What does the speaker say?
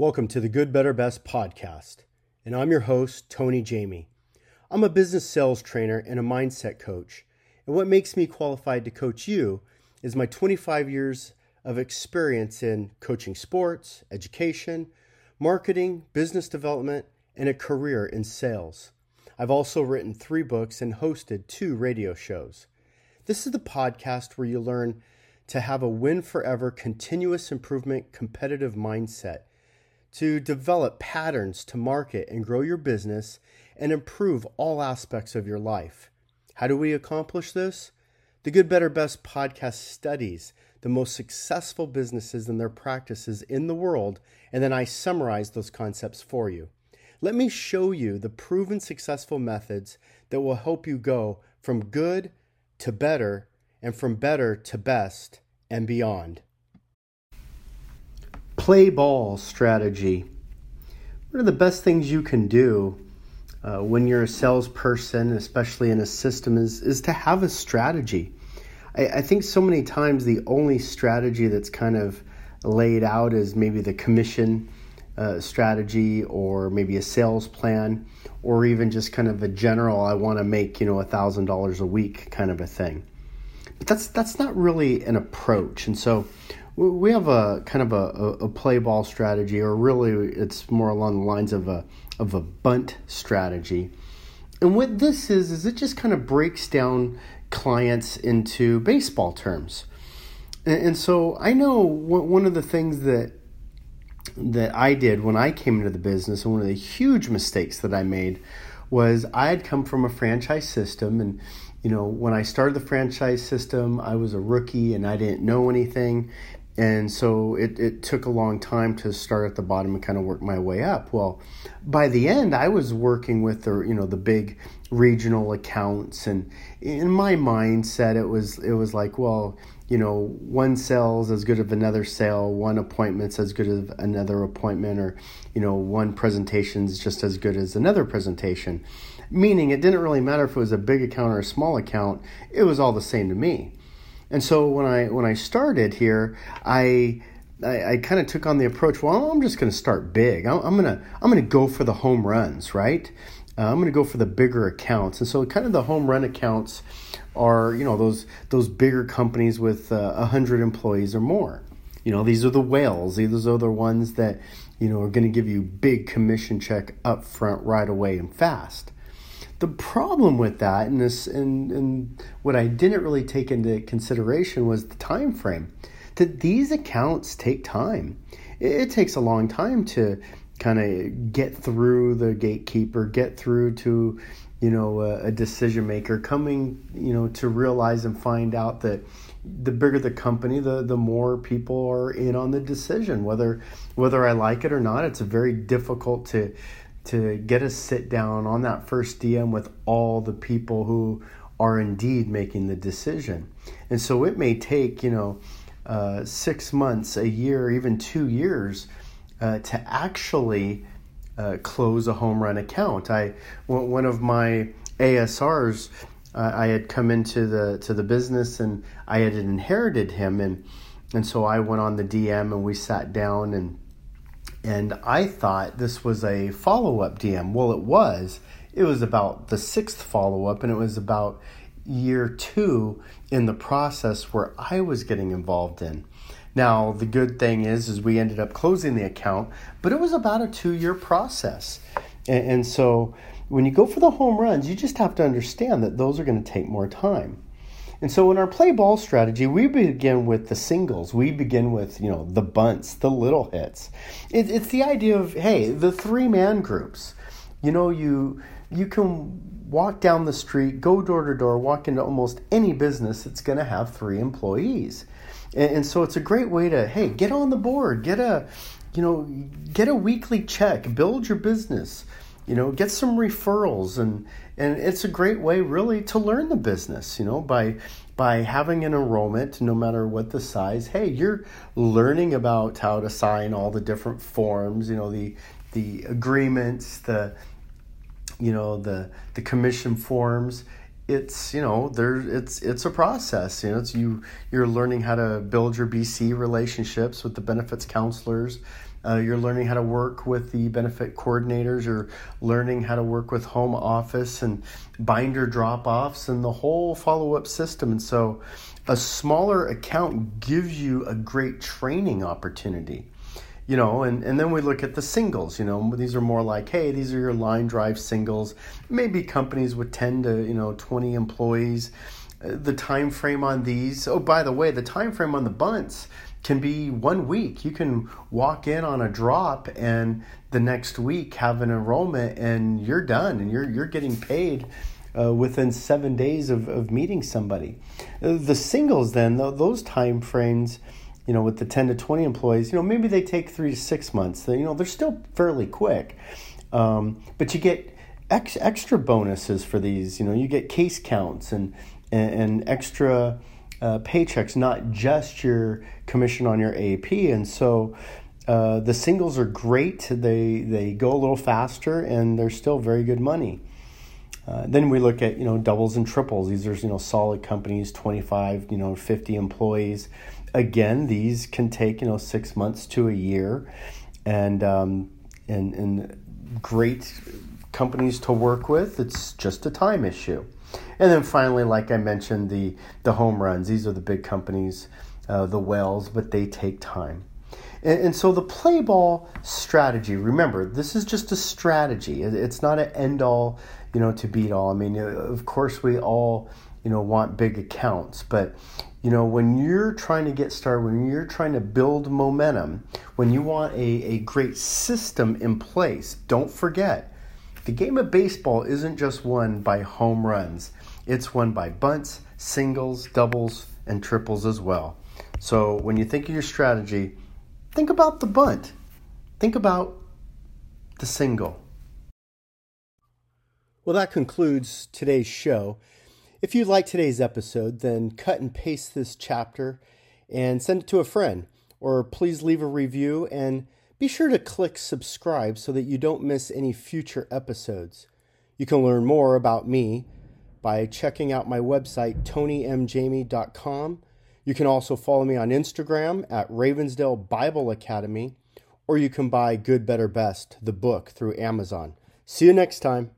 Welcome to the Good, Better, Best podcast, and I'm your host, Tony Jamie. I'm a business sales trainer and a mindset coach, and what makes me qualified to coach you is my 25 years of experience in coaching sports, education, marketing, business development, and a career in sales. I've also written three books and hosted two radio shows. This is the podcast where you learn to have a win forever, continuous improvement, competitive mindset to develop patterns to market and grow your business and improve all aspects of your life. How do we accomplish this? The Good, Better, Best podcast studies the most successful businesses and their practices in the world, and then I summarize those concepts for you. Let me show you the proven successful methods that will help you go from good to better and from better to best and beyond play ball strategy. One of the best things you can do uh, when you're a salesperson, especially in a system, is, is to have a strategy. I, I think so many times the only strategy that's kind of laid out is maybe the commission uh, strategy or maybe a sales plan or even just kind of a general I want to make you know a thousand dollars a week kind of a thing. But that's that's not really an approach, and so we have a kind of a, a, play ball strategy, or really it's more along the lines of a of a bunt strategy. And what this is is it just kind of breaks down clients into baseball terms. And, and so I know one of the things that that I did when I came into the business, and one of the huge mistakes that I made was I had come from a franchise system and you know, when I started the franchise system, I was a rookie and I didn't know anything and so it, it took a long time to start at the bottom and kind of work my way up. Well by the end i was working with the you know the big regional accounts and in my mindset it was it was like well you know one sale's as good as another sale one appointment's as good as another appointment or you know one presentation's just as good as another presentation. Meaning it didn't really matter if it was a big account or a small account it was all the same to me and so when I when I started here, I I, I kind of took on the approach. Well, I'm just going to start big. I'm, I'm, gonna I'm gonna go for the home runs, right? Uh, I'm gonna go for the bigger accounts. And so, kind of the home run accounts are you know those those bigger companies with uh, a uh, hundred employees or more. You know, these are the whales. These are the ones that you know are going to give you big commission check up front right away and fast. The problem with that, and this, and, and what I didn't really take into consideration was the time frame. That these accounts take time. It, it takes a long time to kind of get through the gatekeeper, get through to you know a, a, decision maker coming you know to realize and find out that the bigger the company the the more people are in on the decision whether whether I like it or not it's very difficult to to get a sit down on that first DM with all the people who are indeed making the decision. And so it may take, you know, uh, six months, a year, even two years uh, to actually uh, close a home run account. I one of my ASRs, uh, I had come into the to the business and I had inherited him, and and so I went on the DM and we sat down and and I thought this was a follow up DM. Well, it was. It was about the sixth follow up, and it was about year two in the process where I was getting involved in. Now, the good thing is, is we ended up closing the account, but it was about a two year process. And, and so when you go for the home runs, you just have to understand that those are going to take more time. And so in our play ball strategy, we begin with the singles. We begin with, you know, the bunts, the little hits. It, it's the idea of, hey, the three man groups. You know, you you can walk down the street, go door to door, walk into almost any business that's going to have three employees. And, and so it's a great way to, hey, get on the board, get a, you know, get a weekly check, build your business you know get some referrals. And and it's a great way really to learn the business you know by by having an enrollment no matter what the size. Hey you're learning about how to sign all the different forms you know the the agreements the you know the the commission forms it's you know there it's it's a process you know it's you you're learning how to build your bc relationships with the benefits counselors Uh, you're learning how to work with the benefit coordinators. You're learning how to work with home office and binder drop offs and the whole follow up system. And so, a smaller account gives you a great training opportunity you know and, and then we look at the singles you know these are more like hey these are your line drive singles. Maybe companies with 10 to you know 20 employees. Uh, the time frame on these oh by the way the time frame on the bunts can be one week. You can walk in on a drop and the next week have an enrollment and you're done and you're you're getting paid uh, within seven days of, of meeting somebody. Uh, the singles then those time frames you know, with the 10 to 20 employees, you know, maybe they take three to six months. You know, they're still fairly quick. Um, but you get ex- extra bonuses for these. You know, you get case counts and, and, and extra uh, paychecks, not just your commission on your AP. And so uh, the singles are great. They, they go a little faster and they're still very good money. Uh, then we look at you know doubles and triples. These are you know solid companies, 25, you know 50 employees again, these can take you know six months to a year, and um, and and great companies to work with. It's just a time issue. And then finally, like I mentioned, the the home runs. These are the big companies, uh, the whales, but they take time. And, and, so the play ball strategy. Remember, this is just a strategy. It's not an end all, you know, to beat all. I mean, uh, of course, we all you know want big accounts, but you know, when you're trying to get started, when you're trying to build momentum, when you want a, a great system in place, don't forget the game of baseball isn't just won by home runs, it's won by bunts, singles, doubles, and triples as well. So when you think of your strategy, think about the bunt, think about the single. Well, that concludes today's show. If you like today's episode, then cut and paste this chapter and send it to a friend, or please leave a review and be sure to click subscribe so that you don't miss any future episodes. You can learn more about me by checking out my website, tonymjamie.com. You can also follow me on Instagram at Ravensdale Bible Academy, or you can buy Good, Better, Best, the book, through Amazon. See you next time.